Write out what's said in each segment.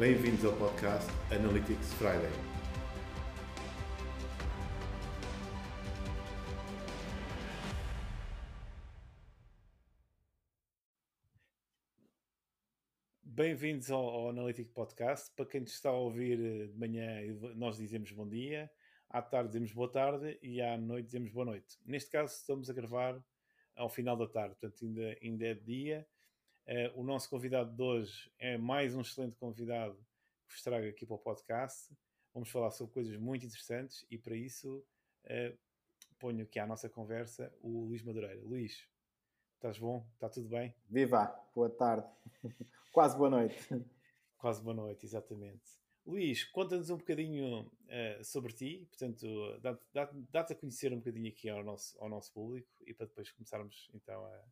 Bem-vindos ao podcast Analytics Friday. Bem-vindos ao, ao Analytics Podcast. Para quem está a ouvir eh, de manhã, nós dizemos bom dia, à tarde dizemos boa tarde e à noite dizemos boa noite. Neste caso, estamos a gravar ao final da tarde, portanto, ainda, ainda é dia o nosso convidado de hoje é mais um excelente convidado que vos trago aqui para o podcast. Vamos falar sobre coisas muito interessantes e para isso uh, ponho aqui à nossa conversa o Luís Madureira. Luís, estás bom? Está tudo bem? Viva! Boa tarde. Quase boa noite. Quase boa noite, exatamente. Luís, conta-nos um bocadinho uh, sobre ti, portanto, dá-te dá, dá a conhecer um bocadinho aqui ao nosso, ao nosso público e para depois começarmos então a,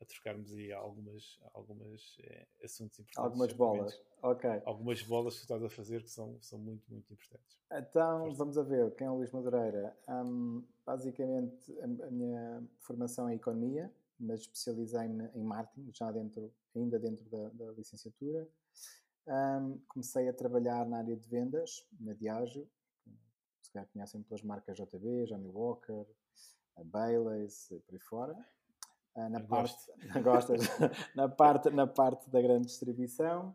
a trocarmos aí algumas, algumas é, assuntos importantes. Algumas bolas, ok. Algumas bolas que estás a fazer que são, são muito, muito importantes. Então, Força. vamos a ver, quem é o Luís Madureira? Um, basicamente, a, a, minha formação é Economia, mas especializei-me em Marketing, já dentro, ainda dentro da, da licenciatura. Um, comecei a trabalhar na área de vendas, na Diageo, se calhar conhecem pelas marcas JB, Johnny Walker, a Baileys, por aí fora. Ah, na parte, gostas, na parte, na parte da grande distribuição.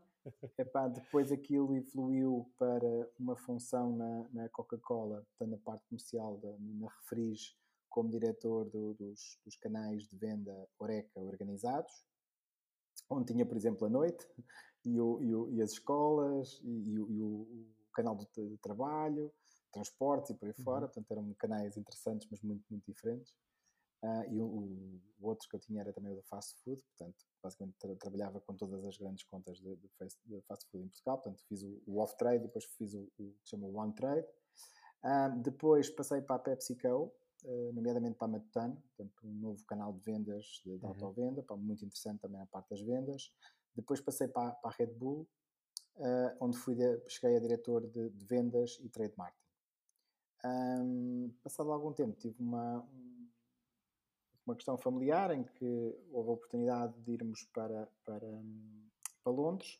Epá, depois aquilo evoluiu para uma função na, na Coca-Cola, tanto na parte comercial, da, na Refriz, como diretor do, dos, dos, canais de venda Oreca organizados, onde tinha, por exemplo, a noite e, o, e, o, e as escolas e, o, o, canal de, de, trabalho, transportes e por aí uhum. fora. Portanto, eram canais interessantes, mas muito, muito diferentes. Uh, e o, o, outro que eu tinha era também o da fast food, portanto, basicamente tra trabalhava com todas as grandes contas de, de, fast, de fast food em Portugal, portanto, fiz o, o off-trade, depois fiz o, o que se chama o on-trade. Uh, depois passei para a PepsiCo, uh, nomeadamente para a Matutano, portanto, um novo canal de vendas, de, de uhum. autovenda, muito interessante também a parte das vendas. Depois passei para, para a Red Bull, onde fui cheguei a diretor de, vendas e trade marketing. Um, passado algum tempo, tive uma, um, uma questão familiar em que houve a oportunidade de irmos para, para, para Londres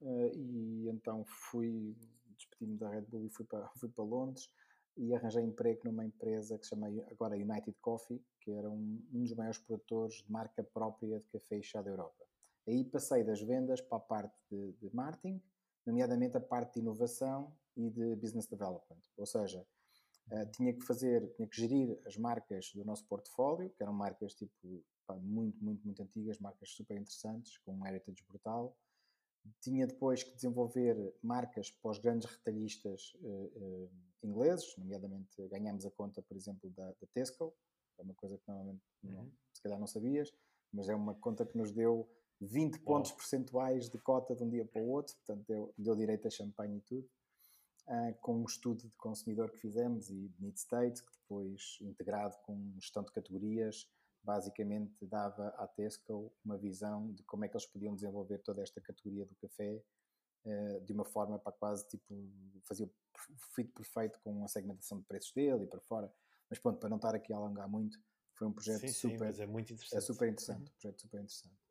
uh, e então fui, despedi-me da Red Bull e fui para, fui para Londres e arranjei emprego numa empresa que se chama agora United Coffee, que era um, um dos maiores produtores de marca própria de café e chá da Europa. Aí passei das vendas para a parte de, de marketing, nomeadamente a parte de inovação e de business development, ou seja, Uh, tinha que fazer, tinha que gerir as marcas do nosso portfólio, que eram marcas tipo pá, muito, muito, muito antigas, marcas super interessantes, com um heritage brutal. Tinha depois que desenvolver marcas para os grandes retalhistas uh, uh, ingleses, nomeadamente ganhamos a conta, por exemplo, da, da Tesco, é uma coisa que normalmente uhum. não, se calhar não sabias, mas é uma conta que nos deu 20 pontos percentuais de cota de um dia para o outro, portanto deu, deu direito a champanhe e tudo uh, com um estudo de consumidor que fizemos e de need state, que depois, integrado com gestão de categorias, basicamente dava à Tesco uma visão de como é que eles podiam desenvolver toda esta categoria do café uh, de uma forma para quase tipo fazer o fit perfeito com a segmentação de preços dele e para fora. Mas pronto, para não estar aqui a alongar muito, foi um projeto sim, super, sim, é muito interessante. É super interessante, uhum. um projeto super interessante.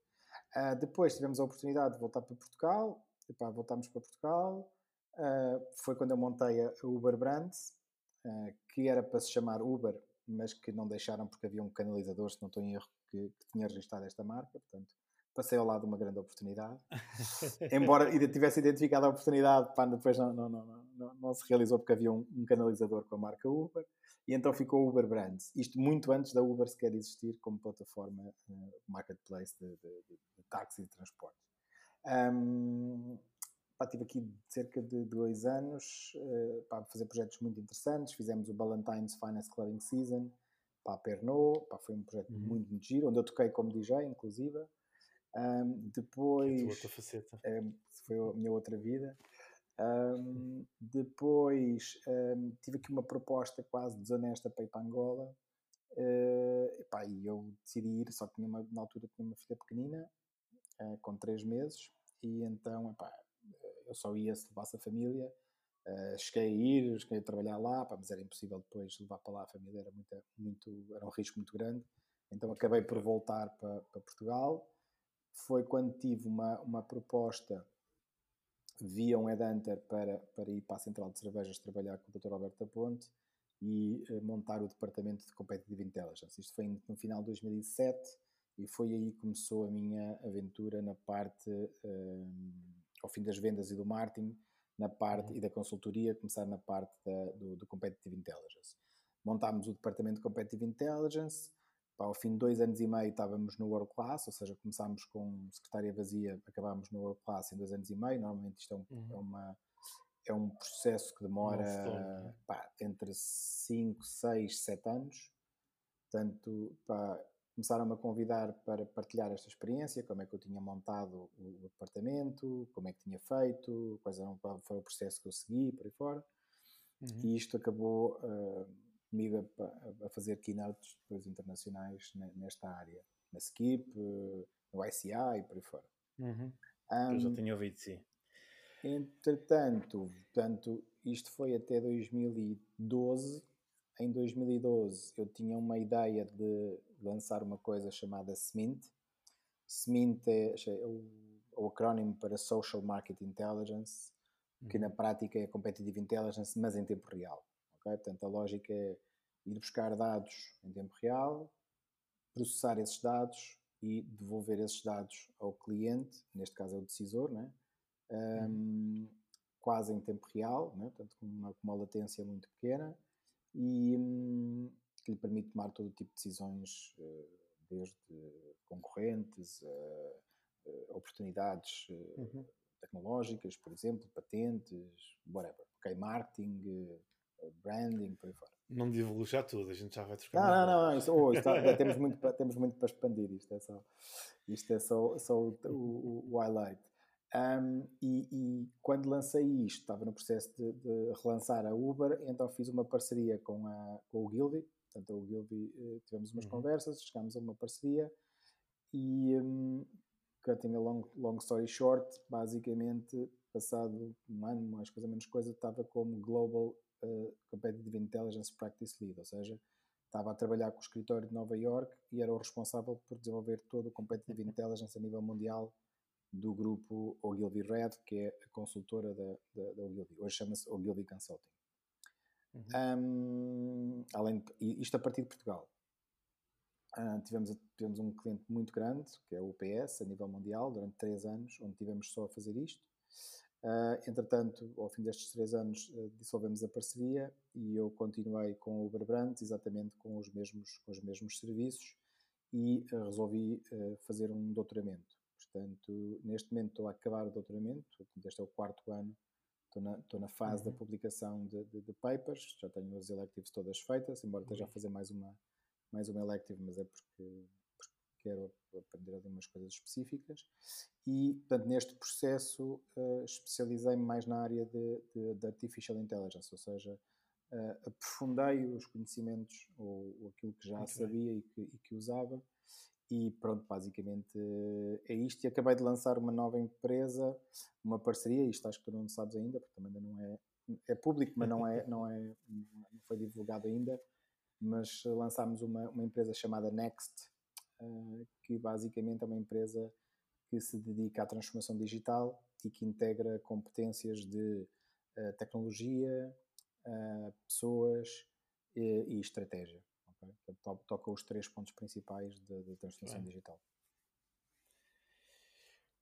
Uh, depois tivemos a oportunidade de voltar para Portugal, Epá, voltámos para Portugal, uh, foi quando eu montei a Uber Brands, uh, que era para se chamar Uber, mas que não deixaram porque havia um canalizador, se não estou em erro, que, que tinha registrado esta marca, portanto passei ao lado de uma grande oportunidade. Embora tivesse identificado a oportunidade, pá, depois não, não, não, não, se realizou porque havia um, canalizador com a marca Uber e então ficou Uber Brands. Isto muito antes da Uber sequer existir como plataforma uh, marketplace de, de táxi e transporte. Um, Pá, tive aqui cerca de dois anos uh, para fazer projetos muito interessantes. Fizemos o Valentine's Finest Clubbing Season para a Pernod. Pá, foi um projeto uhum. muito, muito giro, onde eu toquei como DJ, inclusive. Um, depois. outra faceta. É, foi a minha outra vida. Um, depois um, tive aqui uma proposta quase desonesta para ir para Angola. Uh, epá, e eu decidi ir, só que uma, na altura tinha uma filha pequenina, uh, com 3 meses, e então epá, eu só ia se levasse a família. Uh, cheguei a ir, cheguei a trabalhar lá, pá, mas era impossível depois levar para lá a família, era, muito, muito, era um risco muito grande. Então acabei por voltar para, para Portugal. Foi quando tive uma, uma proposta via um headhunter para, para ir para a central de cervejas trabalhar com o Dr. Alberto Ponte e uh, montar o departamento de Competitive Intelligence. Isto foi no final de 2007 e foi aí que começou a minha aventura na parte, uh, ao fim das vendas e do marketing, na parte uhum. e da consultoria, começar na parte da, do, do Competitive Intelligence. Montámos o departamento de Competitive Intelligence, ao fim de dois anos e meio estávamos no World Class, ou seja, começámos com secretária vazia, acabámos no World Class em dois anos e meio. Normalmente isto é, um, uhum. é uma, é um processo que demora né? pá, entre 5, 6, 7 anos. Portanto, pá, começaram-me a convidar para partilhar esta experiência, como é que eu tinha montado o, departamento, como é que tinha feito, quais eram, qual foi o processo que eu segui, por aí fora. Uhum. E isto acabou uh, comigo a, a, fazer keynotes depois internacionais nesta área, na Skip, no ICI e por aí fora. Uhum. Um, eu já tinha ouvido, sim. Entretanto, portanto, isto foi até 2012. Em 2012 eu tinha uma ideia de lançar uma coisa chamada SMINT. SMINT é, é o, o acrónimo para Social Market Intelligence, que na uhum. prática é Competitive Intelligence, mas em tempo real. Okay? Portanto, a lógica é ir buscar dados em tempo real, processar esses dados e devolver esses dados ao cliente, neste caso é o decisor, né? um, quase em tempo real, né? portanto com uma, com uma latência muito pequena e um, que lhe permite tomar todo tipo de decisões, uh, desde concorrentes, uh, uh, oportunidades uhum. tecnológicas, por exemplo, patentes, whatever, ok, marketing, branding, por aí fora. Não divulgo já tudo, a gente já vai trocar. Não, não, não, isso, oh, está, temos, muito, temos muito para expandir, isto é só, isto é só, só o, o, o highlight. Um, e, e, quando lancei isto, estava no processo de, de, relançar a Uber, então fiz uma parceria com, a, com o Gilby, portanto o Gilby eh, tivemos umas uhum. conversas, chegámos a uma parceria e um, cutting a long, long story short, basicamente passado um ano, mais coisa menos coisa, estava como Global uh, Competitive Intelligence Practice Lead, ou seja, estava a trabalhar com o escritório de Nova York e era o responsável por desenvolver todo o Competitive Intelligence a nível mundial do grupo Ogilvy Red, que é a consultora da, da, da Ogilvy. Hoje chama-se Ogilvy Consulting. Uhum. Um, além de, isto a partir de Portugal. Uh, tivemos, tivemos um cliente muito grande, que é o UPS, a nível mundial, durante três anos, onde tivemos só a fazer isto. Uh, entretanto, ao fim destes três anos, uh, dissolvemos a parceria e eu continuei com o Uber Brands, exatamente com os mesmos, com os mesmos serviços, e resolvi fazer um doutoramento. Portanto, neste momento estou a acabar o doutoramento, este é o quarto ano, estou na, estou na fase uhum. da publicação de, de, de, papers, já tenho as electives todas feitas, embora esteja a fazer mais uma, mais uma elective, mas é porque quero aprender algumas coisas específicas. E, portanto, neste processo uh, especializei-me mais na área de, de, de, Artificial Intelligence, ou seja, uh, aprofundei os conhecimentos ou, ou aquilo que já Muito sabia e que, e que, usava e pronto, basicamente uh, é isto. E acabei de lançar uma nova empresa, uma parceria, isto acho que tu não sabes ainda, porque também ainda não é, é público, mas não é, não é, não foi divulgado ainda, mas lançámos uma, uma empresa chamada Next, eh, que basicamente é uma empresa que se dedica à transformação digital e que integra competências de uh, tecnologia, uh, pessoas e, e estratégia. Okay? Portanto, toca os três pontos principais da transformação digital.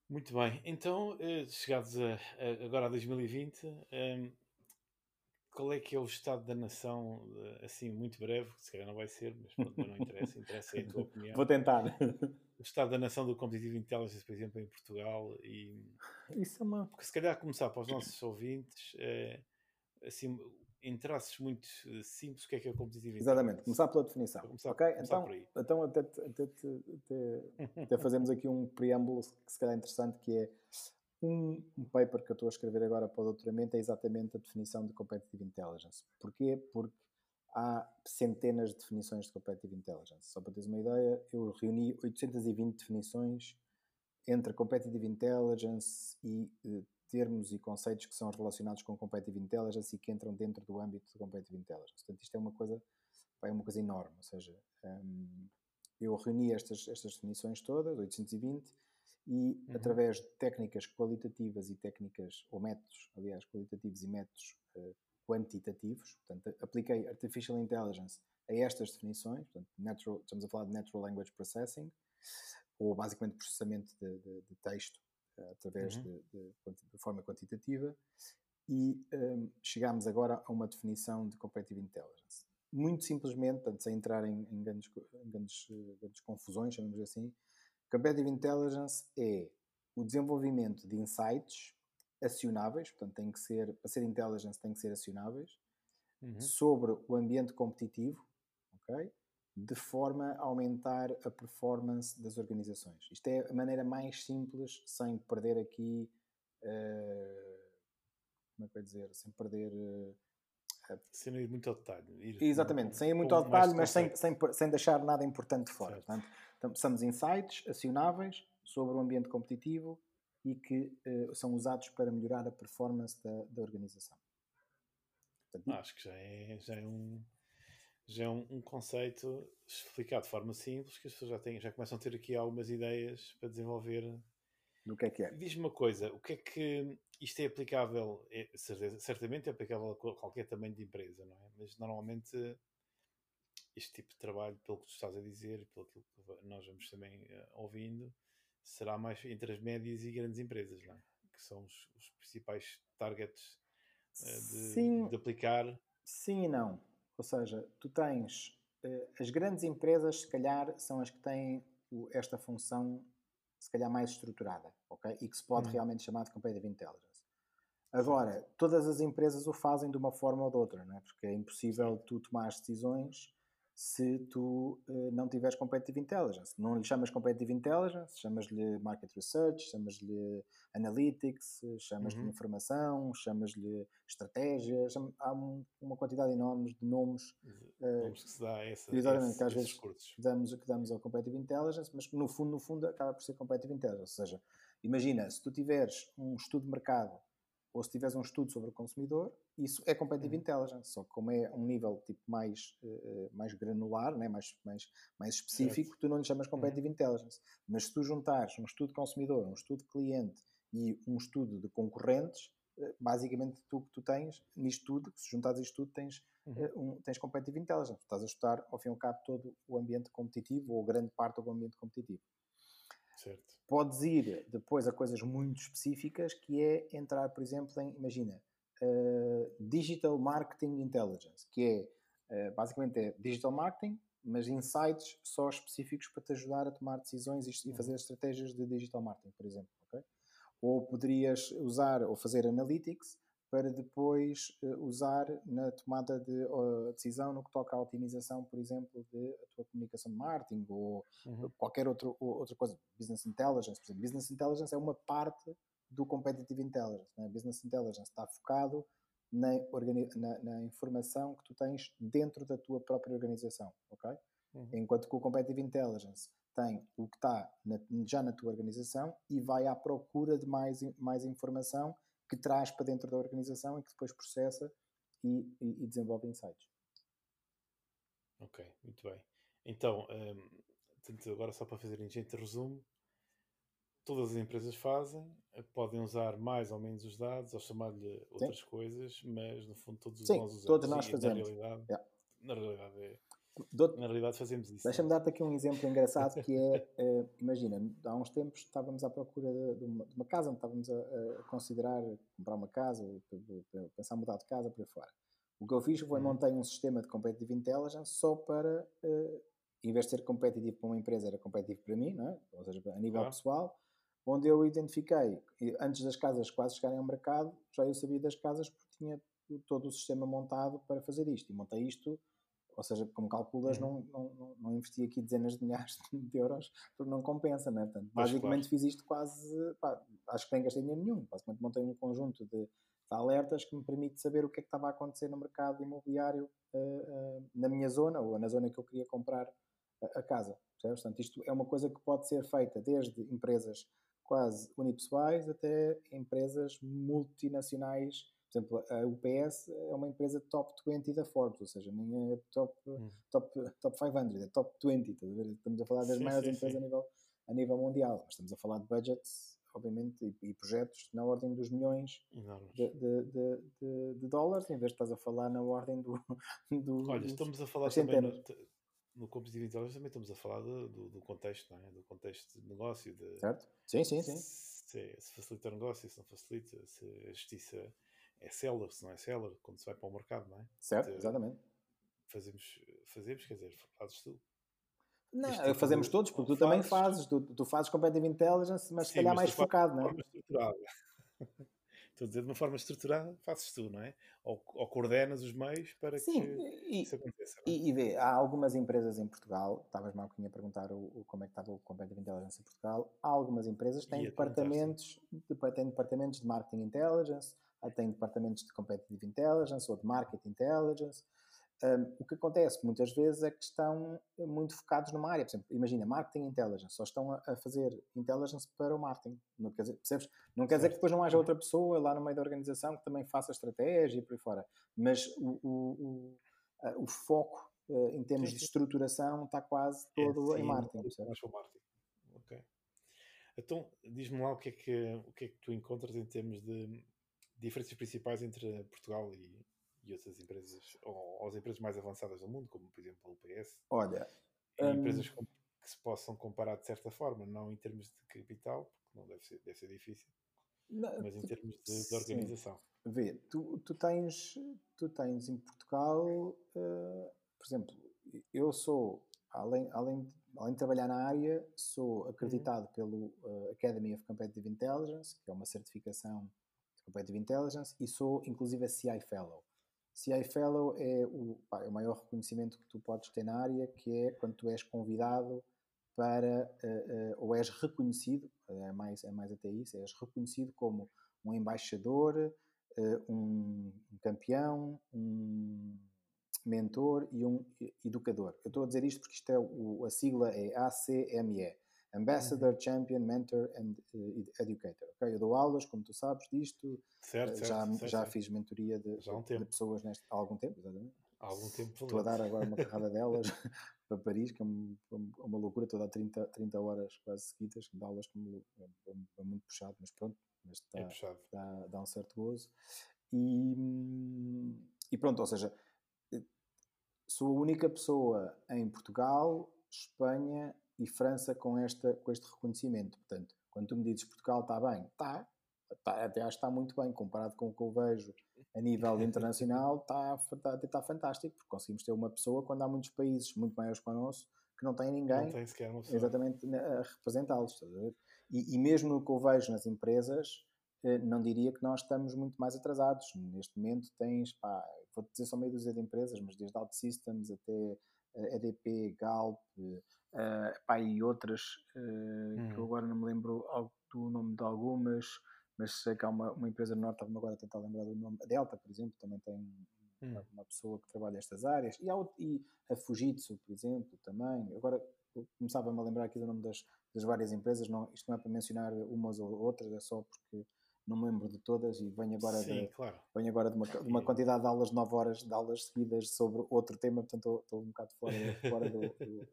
Muito bem, então chegados a, a, agora a 2020, um, qual é que é o estado da nação, assim, muito breve, se calhar não vai ser, mas não interessa, interessa aí a tua opinião. Vou tentar. O estado da nação do Competitive Intelligence, por exemplo, em Portugal e... Isso é uma... Porque se calhar começar para os nossos ouvintes, é, assim, em traços muito eh, simples, o que é que é Intelligence? Exatamente, começar pela definição. Começar, ok? Começar então, então até, até, até, até fazemos aqui um preâmbulo que se calhar é interessante, que é um, um, paper que eu estou a escrever agora para o doutoramento é exatamente a definição de Competitive Intelligence. Porquê? Porque há centenas de definições de Competitive Intelligence. Só para teres uma ideia, eu reuni 820 definições entre Competitive Intelligence e eh, termos e conceitos que são relacionados com Competitive Intelligence e que entram dentro do âmbito de Competitive Intelligence. Portanto, isto é uma coisa, é uma coisa enorme. Ou seja, um, eu reuni estas, estas definições todas, 820, e uhum. através de técnicas qualitativas e técnicas, ou métodos, aliás, qualitativos e métodos uh, quantitativos, portanto, apliquei Artificial Intelligence a estas definições, portanto, natural, estamos a falar de Natural Language Processing, ou basicamente processamento de, de, de texto através uhum. de, de, forma quantitativa, e um, chegámos agora a uma definição de Competitive Intelligence. Muito simplesmente, portanto, sem entrar em, em, grandes, em grandes, grandes confusões, chamamos assim, Competitive Intelligence é o desenvolvimento de insights acionáveis, portanto, tem que ser, para ser intelligence, tem que ser acionáveis, uhum. sobre o ambiente competitivo, ok? De forma a aumentar a performance das organizações. Isto é a maneira mais simples, sem perder aqui. Uh, como é que vai dizer? Sem perder. Uh, sem ir muito ao detalhe. Ir Exatamente, sem ir muito ao detalhe, mas sem, sem, sem deixar nada importante fora. Portanto, então, somos insights acionáveis sobre o ambiente competitivo e que uh, são usados para melhorar a performance da, da organização. Portanto, Acho que já é, já é, um, já é um, um, conceito explicado de forma simples que as pessoas já, têm, já começam a ter aqui algumas ideias para desenvolver. Do que é que é? Diz-me uma coisa, o que é que isto é aplicável? É, certamente é aplicável a qualquer tamanho de empresa, não é? Mas normalmente este tipo de trabalho, pelo que tu estás a dizer, pelo que nós vamos também uh, ouvindo, será mais entre as médias e grandes empresas, não é? que são os, os principais targets uh, de, sim, de, aplicar. Sim e não. Ou seja, tu tens uh, as grandes empresas, se calhar, são as que têm esta função, se calhar, mais estruturada, ok? E que se pode hum. realmente chamar de competitive intelligence. Agora, todas as empresas o fazem de uma forma ou de outra, não é? porque é impossível tu tomar decisões se tu uh, não tiveres competitive intelligence. Não lhe chamas competitive intelligence, chamas-lhe market research, chamas-lhe analytics, chamas-lhe uhum. informação, chamas-lhe estratégia, chama, há um, uma quantidade enorme de nomes. Uh, nomes que se dá a essa, que às vezes damos, que damos ao competitive intelligence, mas no fundo, no fundo acaba por ser competitive intelligence. Ou seja, imagina, se tu tiveres um estudo de mercado ou se tiveres um estudo sobre o consumidor, isso é competitive uhum. intelligence, só que como é um nível tipo mais, uh, mais granular, né? mais, mais, mais específico, certo. tu não lhe chamas competitive uhum. intelligence. Mas se tu juntares um estudo de consumidor, um estudo de cliente e um estudo de concorrentes, uh, basicamente tu que tu tens, nisto tudo, se juntares isto tudo, tens, uhum. uh, um, tens competitive intelligence. Estás a estudar, ao fim e ao cabo, todo o ambiente competitivo ou grande parte do ambiente competitivo. Certo. Podes ir depois a coisas muito específicas, que é entrar, por exemplo, em, imagina, uh, Digital Marketing Intelligence, que é, uh, basicamente é Digital Marketing, mas insights só específicos para te ajudar a tomar decisões e, fazer uhum. estratégias de Digital Marketing, por exemplo. Okay? Ou poderias usar ou fazer Analytics, para depois uh, usar na tomada de decisão no que toca à otimização, por exemplo, de a tua comunicação de marketing ou uhum. qualquer outro, outra coisa, business intelligence. Por exemplo, business intelligence é uma parte do competitive intelligence. Né? Business intelligence está focado na, na, na, informação que tu tens dentro da tua própria organização, ok? Uhum. Enquanto que o competitive intelligence tem o que está na, já na tua organização e vai à procura de mais, mais informação que traz para dentro da organização e que depois processa e, e, e desenvolve insights. Ok, muito bem. Então, um, agora só para fazer em gente resumo, todas as empresas fazem, podem usar mais ou menos os dados ou chamar-lhe outras Sim. coisas, mas no fundo todos Sim, nós usamos. todos nós fazemos. Na realidade, yeah. na realidade é na realidade fazemos isso. Deixa-me dar-te aqui um exemplo engraçado que é, uh, imagina, há uns tempos estávamos à procura de, uma, de uma, casa, onde estávamos a, a, considerar comprar uma casa, pensar mudar de casa por aí fora. O que eu fiz foi uhum. montei um sistema de competitive intelligence só para, uh, em vez de ser competitivo para uma empresa, era competitivo para mim, não é? ou seja, a nível claro. pessoal, onde eu identifiquei, antes das casas quase chegarem ao mercado, já eu sabia das casas porque tinha todo o sistema montado para fazer isto. E montei isto ou seja, como calculas, uhum. não, não, não investi aqui dezenas de milhares de euros porque não compensa, né? Portanto, basicamente claro. fiz isto quase, pá, acho que nem gastei dinheiro nenhum. Basicamente montei um conjunto de, de, alertas que me permite saber o que é que estava a acontecer no mercado imobiliário uh, uh, na minha zona ou na zona que eu queria comprar a, a casa. Percebes? Portanto, isto é uma coisa que pode ser feita desde empresas quase unipessoais até empresas multinacionais por exemplo, a UPS é uma empresa top 20 da Forbes, ou seja, nem é top, hum. top, top 500, é top 20, estás a ver? Estamos a falar das sim, maiores sim, empresas sim. A, nível, a nível mundial. Mas estamos a falar de budgets, obviamente, e, e projetos na ordem dos milhões de, de, de, de, dólares, em vez de estás a falar na ordem do. do Olha, estamos a falar também no, no competitivo intelligence, também estamos a falar do, do, contexto, não é? Do contexto de negócio. De, certo? Sim, sim, sim. Se, se facilita o negócio, se não facilita, se a justiça é seller, se não é seller, quando se vai para o mercado, não é? Certo, exatamente. Fazemos, fazemos, quer dizer, fazes tu. Não, tipo fazemos de, todos, porque tu fazes, também fazes, tu, tu fazes Competitive Intelligence, mas se calhar mais focado, não é? Estou a dizer de uma forma estruturada, fazes tu, não é? Ou, ou coordenas os meios para Sim, que e, isso aconteça. É? E, e, vê, há algumas empresas em Portugal, estavas mal que a perguntar o, o, como é que estava o Competitive Intelligence em Portugal, há algumas empresas que têm departamentos, de, têm departamentos de Marketing Intelligence, têm departamentos de Competitive Intelligence ou de Market Intelligence, um, o que acontece muitas vezes é que estão muito focados numa área. Por exemplo, imagina, marketing intelligence, só estão a, a fazer intelligence para o marketing. Não quer dizer, percebes? Não quer dizer que depois não haja outra pessoa lá no meio da organização que também faça estratégia e por aí fora. Mas o, o, o, o foco uh, em termos sim, sim. de estruturação está quase é, todo é, sim, em marketing. Marketing. Ok. Então, diz-me lá o que, é que, o que é que tu encontras em termos de diferenças principais entre Portugal e, e outras empresas, ou, as empresas mais avançadas do mundo, como por exemplo a UPS? Olha, empresas hum... que se possam comparar de certa forma, não em termos de capital, porque não deve ser, deve ser difícil, não, mas em termos de, de organização. Sim. Vê, tu, tu, tens, tu tens em Portugal, uh, por exemplo, eu sou, além, além, de, além de trabalhar na área, sou acreditado uhum. pelo uh, Academy of Competitive Intelligence, que é uma certificação Competitive Intelligence, e sou inclusive a CI Fellow. CI Fellow é o, pá, é o maior reconhecimento que tu podes ter na área, que é quando tu és convidado para, uh, uh, ou és reconhecido, é mais, é mais até isso, és reconhecido como um embaixador, uh, um, um, campeão, um mentor e um educador. Eu estou a dizer isto porque isto é o, a sigla é ACME, Ambassador, uhum. Champion, Mentor and uh, Educator. Okay? Eu dou aulas, como tu sabes, disto. Certo, certo, já, certo, já fiz mentoria de, um de, pessoas neste, há algum tempo, exatamente. Há algum tempo. Estou a dar agora uma carrada delas para Paris, que é uma, uma loucura, estou a dar 30, 30 horas quase seguidas de aulas, como é, é, é muito puxado, mas pronto, mas está, é dá, dá um certo gozo. E, e pronto, ou seja, sou a única pessoa em Portugal, Espanha e França com, esta, com este reconhecimento. Portanto, quando tu me dizes Portugal está bem, está, está, até acho que está muito bem, comparado com o que eu vejo a nível internacional, está, está, está fantástico, porque conseguimos ter uma pessoa quando há muitos países muito maiores que o nosso que não têm ninguém não tem sequer uma exatamente a representá-los. E, e mesmo o que eu vejo nas empresas, eh, não diria que nós estamos muito mais atrasados. Neste momento tens, pá, vou dizer só meio dúzia de empresas, mas desde OutSystems até EDP, Galp, uh, pá, e outras uh, hum. que eu hum. agora não me lembro do nome de algumas, mas sei que há uma, uma empresa no Norte, estava-me agora a tentar lembrar do nome, a Delta, por exemplo, também tem hum. uma, uma, pessoa que trabalha estas áreas, e, há, e a Fujitsu, por exemplo, também. Agora começava-me a lembrar aqui do nome das, das várias empresas, não, isto não é para mencionar umas ou outras, é só porque não me lembro de todas e venho agora, Sim, de, claro. venho agora de, uma, de uma quantidade de aulas, 9 horas de aulas seguidas sobre outro tema, portanto estou, estou um bocado fora, fora do, do,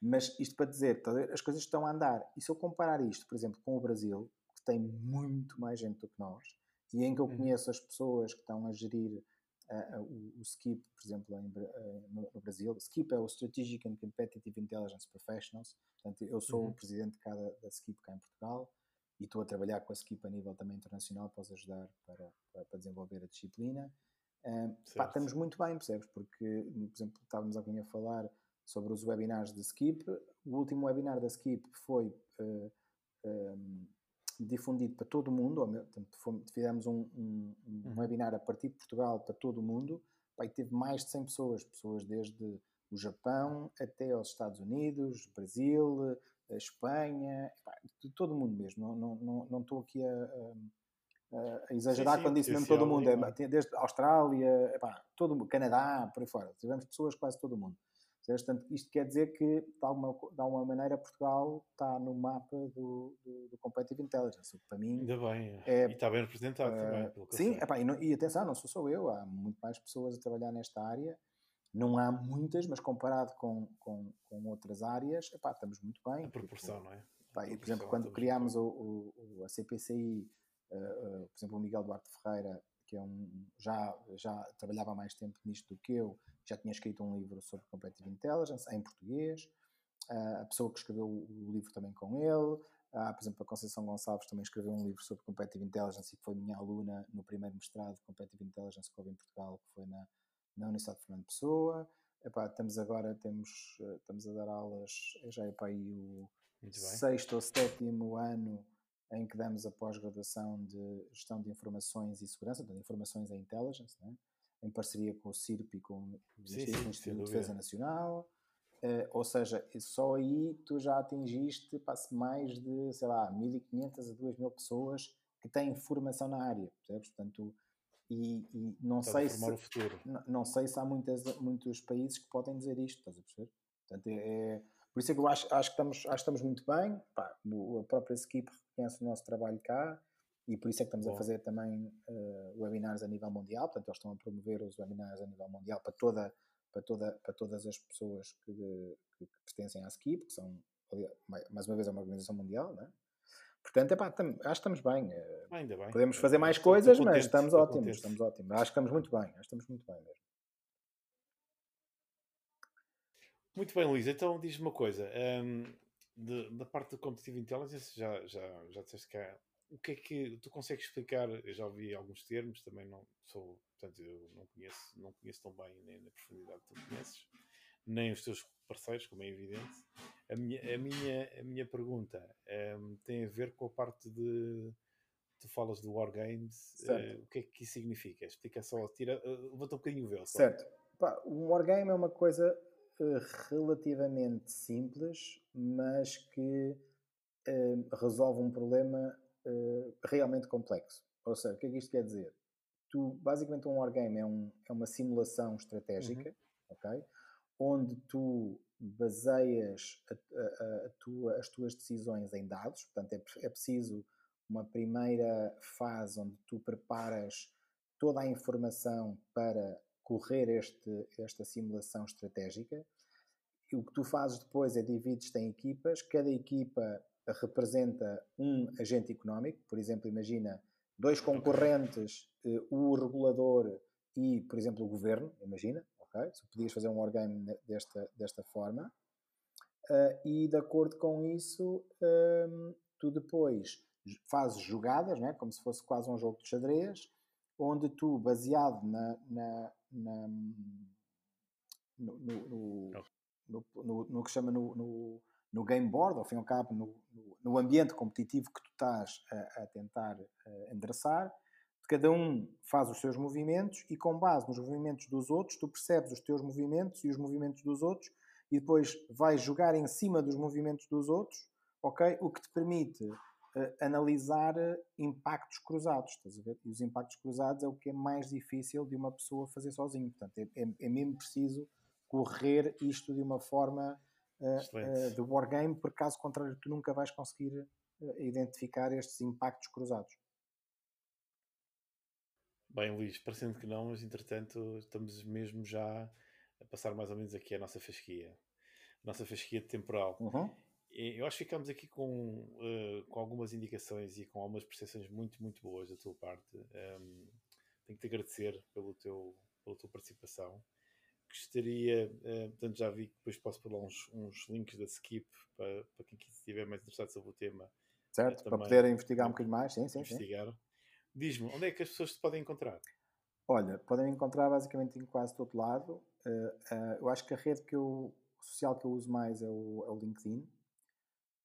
Mas isto para dizer, tá as coisas estão a andar. E se eu comparar isto, por exemplo, com o Brasil, que tem muito mais gente do que nós, e em que eu uhum. conheço as pessoas que estão a gerir uh, uh, o, o, SKIP, por exemplo, em, uh, no, no, Brasil. SKIP é o Strategic and Competitive Intelligence Professionals. Portanto, eu sou uhum. o presidente de cada da SKIP cá em Portugal e estou a trabalhar com a SKIP a nível também internacional para os ajudar para, para, para desenvolver a disciplina. Pá, estamos muito bem, percebes? Porque, por exemplo, estávamos alguém a falar sobre os webinars da Skip. O último webinar da Skip foi uh, eh, um, difundido para todo o mundo, portanto, fizemos um, um, um, uhum. webinar a partir de Portugal para todo o mundo, e teve mais de 100 pessoas, pessoas desde o Japão até aos Estados Unidos, Brasil, a Espanha, pá, de todo o mundo mesmo, não, não, não, não estou aqui a, a, a exagerar sim, sim, quando disse mesmo todo o mundo, é, desde a Austrália, epá, todo Canadá, por aí fora, tivemos pessoas quase todo o mundo. Portanto, isto quer dizer que, de alguma, de alguma maneira, Portugal está no mapa do, do, do Competitive Intelligence, o que para mim... Ainda bem, é, e está bem representado uh, também. sim, epá, e, não, e, atenção, não sou só eu, há muito mais pessoas a trabalhar nesta área Não há muitas, mas comparado com, com, com outras áreas, epá, estamos muito bem. A proporção, tipo, não é? Pá, e, por exemplo, quando criámos o, o, a CPCI, uh, uh, por exemplo, o Miguel Duarte Ferreira, que é um, já, já trabalhava mais tempo nisto do que eu, já tinha escrito um livro sobre Competitive Intelligence em português, uh, a pessoa que escreveu o livro também com ele, uh, por exemplo, a Conceição Gonçalves também escreveu um livro sobre Competitive Intelligence e que foi minha aluna no primeiro mestrado de Competitive Intelligence que houve em Portugal, que foi na, na Universidade de Fernando Pessoa. Epá, estamos agora, temos, eh, estamos a dar aulas, já é para aí o sexto ou sétimo ano em que damos a pós-graduação de Gestão de Informações e Segurança, de Informações e Intelligence, né? em parceria com o CIRP e com o sim, Instituto de Defesa Nacional. Uh, ou seja, só aí tu já atingiste mais de, sei lá, 1.500 a 2.000 pessoas que têm formação na área, percebes? Portanto, e, e não, sei se, não, não, sei se há muitas, muitos países que podem dizer isto, estás a perceber? Portanto, é, é por isso é que eu acho, acho, que, estamos, acho que estamos muito bem. Pá, a própria Skip reconhece o nosso trabalho cá e por isso é que estamos Bom. a fazer também uh, webinars a nível mundial. Portanto, eles estão a promover os webinars a nível mundial para, toda, para, toda, para todas as pessoas que, que, que pertencem à Skip, que são, mais uma vez, é uma organização mundial, não é? Portanto, epá, tam, acho que estamos bem. Eh, Ainda bem. Podemos fazer mais coisas, mas estamos ótimos, estamos ótimos. Acho que estamos muito bem, acho que estamos muito bem mesmo. Muito bem, Luís. Então diz-me uma coisa. Um, de, da parte do Competitive Intelligence, já, já, já disseste cá. O que é que tu consegues explicar? Eu já ouvi alguns termos, também não sou, portanto, eu não conheço, não conheço tão bem nem na profundidade que tu conheces, nem os teus parceiros, como é evidente. A minha, a minha, a minha pergunta um, tem a ver com a parte de tu falas do Wargames, uh, o que é que isso significa? Explica só, tira, uh, levanta um bocadinho o véu. Certo. Pá, um Wargame é uma coisa relativamente simples, mas que uh, resolve um problema uh, realmente complexo. Ou seja, o que é que isto quer dizer? Tu, basicamente, um wargame é, um, é uma simulação estratégica, uhum. ok? Onde tu baseias a, a, a tua, as tuas decisões em dados, portanto, é, é preciso uma primeira fase onde tu preparas toda a informação para correr este, esta simulação estratégica. E o que tu fazes depois é divides-te em equipas, cada equipa representa um agente económico, por exemplo, imagina dois concorrentes, eh, o regulador e, por exemplo, o governo, imagina, ok? Se podias fazer um organo desta, desta forma, uh, e de acordo com isso, um, ehm, tu depois fazes jogadas, né? como se fosse quase um jogo de xadrez, onde tu, baseado na, na, na no, no, no, no, no, que chama no, no, no, game board, ao fim e ao cabo, no, no ambiente competitivo que tu estás a, a tentar a endereçar, cada um faz os seus movimentos e com base nos movimentos dos outros, tu percebes os teus movimentos e os movimentos dos outros e depois vais jogar em cima dos movimentos dos outros, ok? O que te permite analisar uh, impactos cruzados, estás a ver? E os impactos cruzados é o que é mais difícil de uma pessoa fazer sozinho. Portanto, é, é, é mesmo preciso correr isto de uma forma uh, de wargame, porque caso contrário tu nunca vais conseguir identificar estes impactos cruzados. Bem, Luís, parecendo que não, mas entretanto estamos mesmo já a passar mais ou menos aqui a nossa fasquia. A nossa fasquia temporal. Uhum. Eu acho que ficamos aqui com, uh, com algumas indicações e com algumas percepções muito, muito boas da tua parte. Um, tenho que te agradecer pelo teu, pela tua participação. Gostaria, uh, portanto, já vi que depois posso pôr lá uns, uns links da Skip para, para quem estiver mais interessado sobre o tema. Certo, uh, para poder investigar um bocadinho mais, sim, sim. Investigar. Diz-me, onde é que as pessoas te podem encontrar? Olha, podem me encontrar basicamente em quase todo lado. eu acho que a rede que eu, social que eu uso mais é o, é o LinkedIn.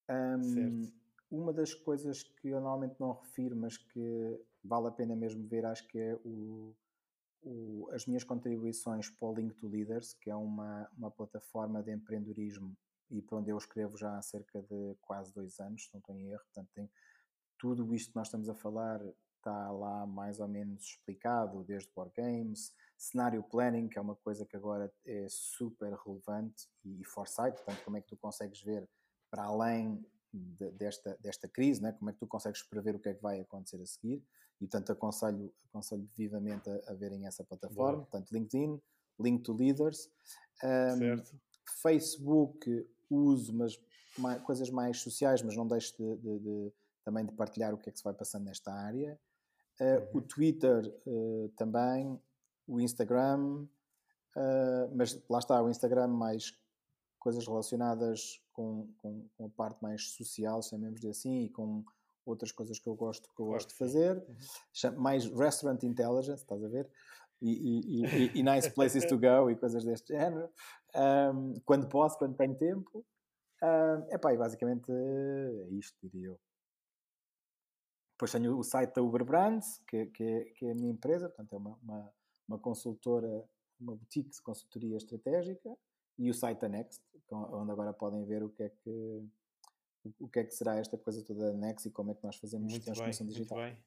Um, uma das coisas que eu normalmente não refiro, mas que vale a pena mesmo ver, acho que é o, o, as minhas contribuições para o Link to Leaders, que é uma, uma plataforma de empreendedorismo e para onde eu escrevo já há cerca de quase dois anos, se não estou em erro. Portanto, tem tudo isto que nós estamos a falar está lá mais ou menos explicado, desde Wargames, cenário planning, que é uma coisa que agora é super relevante, e foresight, portanto, como é que tu consegues ver para além de, desta, desta crise, né? como é que tu consegues prever o que é que vai acontecer a seguir. E, portanto, aconselho, aconselho vivamente a, a verem essa plataforma. Boa. Portanto, LinkedIn, Link to Leaders. Um, certo. Facebook uso, mas mais, coisas mais sociais, mas não deixo de, de, de, também de partilhar o que é que se vai passando nesta área. Uh, uhum. O Twitter uh, também, o Instagram, uh, mas lá está, o Instagram mais coisas relacionadas com, com, com a parte mais social, chamemos-lhe assim, e com outras coisas que eu gosto, que eu gosto de fazer, uhum. mais Restaurant Intelligence, estás a ver? E, e, e, e, Nice Places to Go e coisas deste género, um, quando posso, quando tenho tempo. Um, epá, e basicamente é isto, diria eu. Depois tenho o site da Uber Brands, que, que, é, que é a minha empresa, portanto é uma, uma, uma consultora, uma boutique de consultoria estratégica, e o site da Next, onde agora podem ver o que é que o que é que será esta coisa toda da Next e como é que nós fazemos muito transformação bem, digital. Muito bem.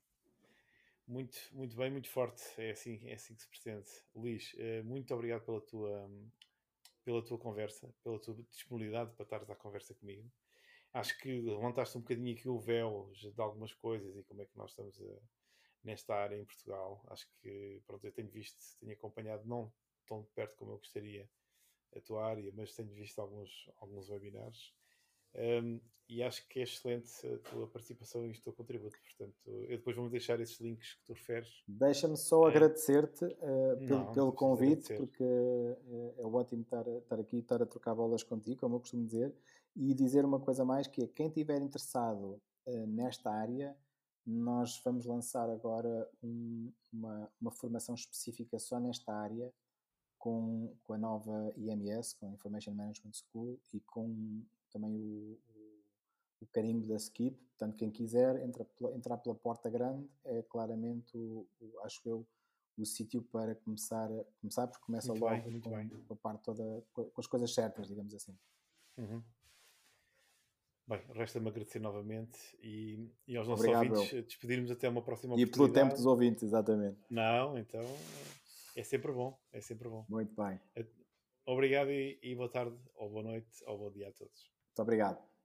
Muito, muito bem, muito forte. É assim, é assim que se pretende. Luís, eh, muito obrigado pela tua, pela tua conversa, pela tua disponibilidade para estares à conversa comigo. Acho que levantaste um bocadinho aqui o véu de algumas coisas e como é que nós estamos a, eh, nesta área em Portugal. Acho que, pronto, eu tenho visto, tenho acompanhado, não tão de perto como eu gostaria, a tua área, mas tenho visto alguns, alguns webinars um, e acho que é excelente a tua participação e o teu contributo. Portanto, eu depois vou deixar esses links que tu referes. Deixa-me só é. agradecer-te uh, pelo, não, pelo convite, porque uh, é ótimo estar, estar aqui, estar a trocar bolas contigo, como eu costumo dizer, e dizer uma coisa mais que é quem estiver interessado uh, nesta área, nós vamos lançar agora um, uma, uma formação específica só nesta área com, com a nova IMS, com a Information Management School, e com também o, o, carimbo da Skip. Portanto, quem quiser entra, entrar pela porta grande é claramente, o, o acho eu, o sítio para começar, começar porque começa muito logo bem, com, com, a parte toda, com as coisas certas, digamos assim. Uhum. Bem, resta-me agradecer novamente e, e aos nossos Obrigado, ouvintes despedirmos até uma próxima E pelo tempo dos ouvintes, exatamente. Não, então é sempre bom, é sempre bom. Muito bem. Obrigado e, e boa tarde, ou boa noite, ou bom dia a todos. Muito obrigado.